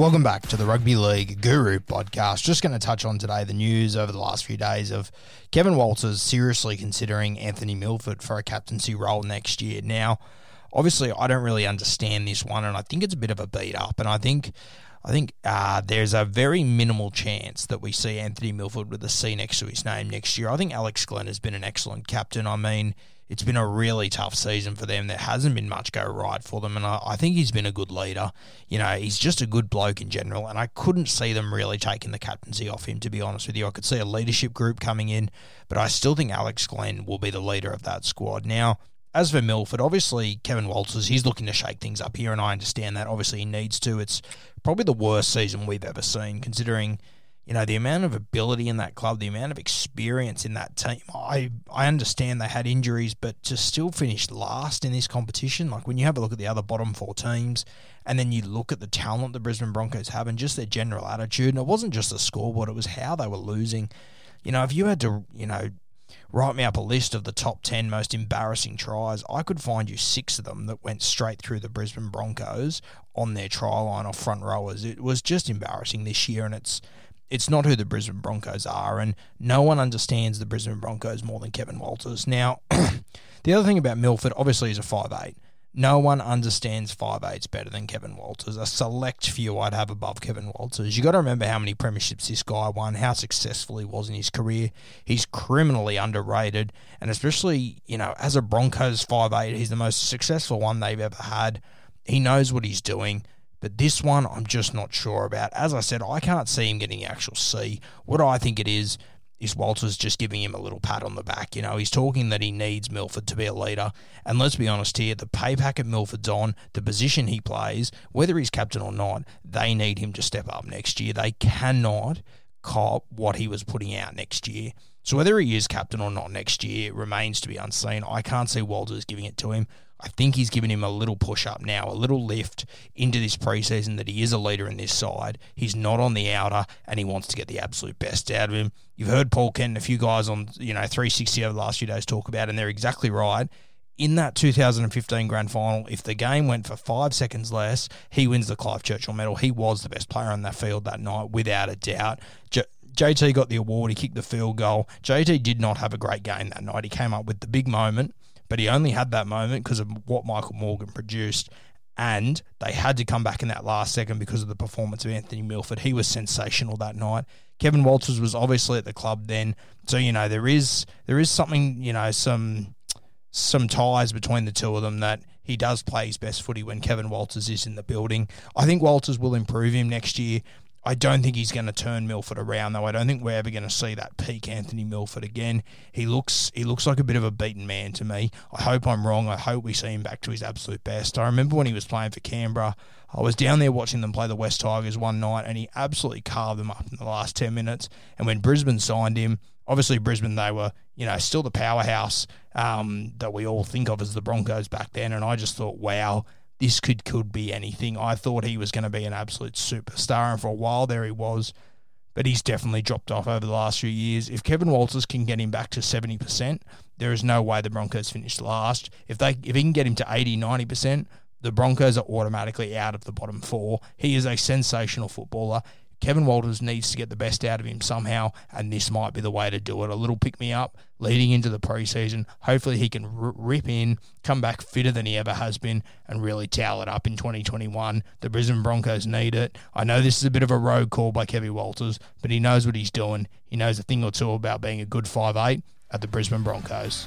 Welcome back to the Rugby League Guru podcast. Just going to touch on today the news over the last few days of Kevin Walters seriously considering Anthony Milford for a captaincy role next year. Now, obviously, I don't really understand this one, and I think it's a bit of a beat up. And I think, I think uh, there's a very minimal chance that we see Anthony Milford with a C next to his name next year. I think Alex Glenn has been an excellent captain. I mean, it's been a really tough season for them. There hasn't been much go right for them, and I, I think he's been a good leader. You know, he's just a good bloke in general, and I couldn't see them really taking the captaincy off him, to be honest with you. I could see a leadership group coming in, but I still think Alex Glenn will be the leader of that squad. Now, as for Milford, obviously Kevin Walters, he's looking to shake things up here, and I understand that. Obviously, he needs to. It's probably the worst season we've ever seen, considering you know the amount of ability in that club, the amount of experience in that team. I I understand they had injuries, but to still finish last in this competition, like when you have a look at the other bottom four teams, and then you look at the talent the Brisbane Broncos have and just their general attitude, and it wasn't just the scoreboard; it was how they were losing. You know, if you had to, you know, write me up a list of the top 10 most embarrassing tries, I could find you six of them that went straight through the Brisbane Broncos on their try line or front rowers. It was just embarrassing this year, and it's it's not who the Brisbane Broncos are, and no one understands the Brisbane Broncos more than Kevin Walters. Now, the other thing about Milford, obviously, is a five eight. No one understands five eights better than Kevin Walters. A select few I'd have above Kevin Walters. You got to remember how many premierships this guy won, how successful he was in his career. He's criminally underrated, and especially you know as a Broncos five eight, he's the most successful one they've ever had. He knows what he's doing. But this one, I'm just not sure about. As I said, I can't see him getting the actual C. What I think it is, is Walters just giving him a little pat on the back. You know, he's talking that he needs Milford to be a leader. And let's be honest here, the pay packet Milford's on, the position he plays, whether he's captain or not, they need him to step up next year. They cannot cop what he was putting out next year. So whether he is captain or not next year remains to be unseen. I can't see Walters giving it to him. I think he's given him a little push up now, a little lift into this preseason that he is a leader in this side. He's not on the outer and he wants to get the absolute best out of him. You've heard Paul Kent and a few guys on, you know, 360 over the last few days talk about, and they're exactly right. In that 2015 grand final, if the game went for five seconds less, he wins the Clive Churchill medal. He was the best player on that field that night, without a doubt. J- JT got the award. He kicked the field goal. JT did not have a great game that night. He came up with the big moment but he only had that moment because of what Michael Morgan produced. And they had to come back in that last second because of the performance of Anthony Milford. He was sensational that night. Kevin Walters was obviously at the club then, so you know there is there is something you know some some ties between the two of them that he does play his best footy when Kevin Walters is in the building. I think Walters will improve him next year. I don't think he's going to turn Milford around though. I don't think we're ever going to see that peak Anthony Milford again. He looks he looks like a bit of a beaten man to me. I hope I'm wrong. I hope we see him back to his absolute best. I remember when he was playing for Canberra. I was down there watching them play the West Tigers one night, and he absolutely carved them up in the last ten minutes. And when Brisbane signed him, Obviously, Brisbane, they were, you know, still the powerhouse um, that we all think of as the Broncos back then. And I just thought, wow, this could could be anything. I thought he was going to be an absolute superstar, and for a while there he was, but he's definitely dropped off over the last few years. If Kevin Walters can get him back to seventy percent, there is no way the Broncos finish last. If they if he can get him to 80, 90 percent, the Broncos are automatically out of the bottom four. He is a sensational footballer. Kevin Walters needs to get the best out of him somehow, and this might be the way to do it. A little pick me up leading into the preseason. Hopefully, he can r- rip in, come back fitter than he ever has been, and really towel it up in 2021. The Brisbane Broncos need it. I know this is a bit of a road call by Kevin Walters, but he knows what he's doing. He knows a thing or two about being a good five eight at the Brisbane Broncos.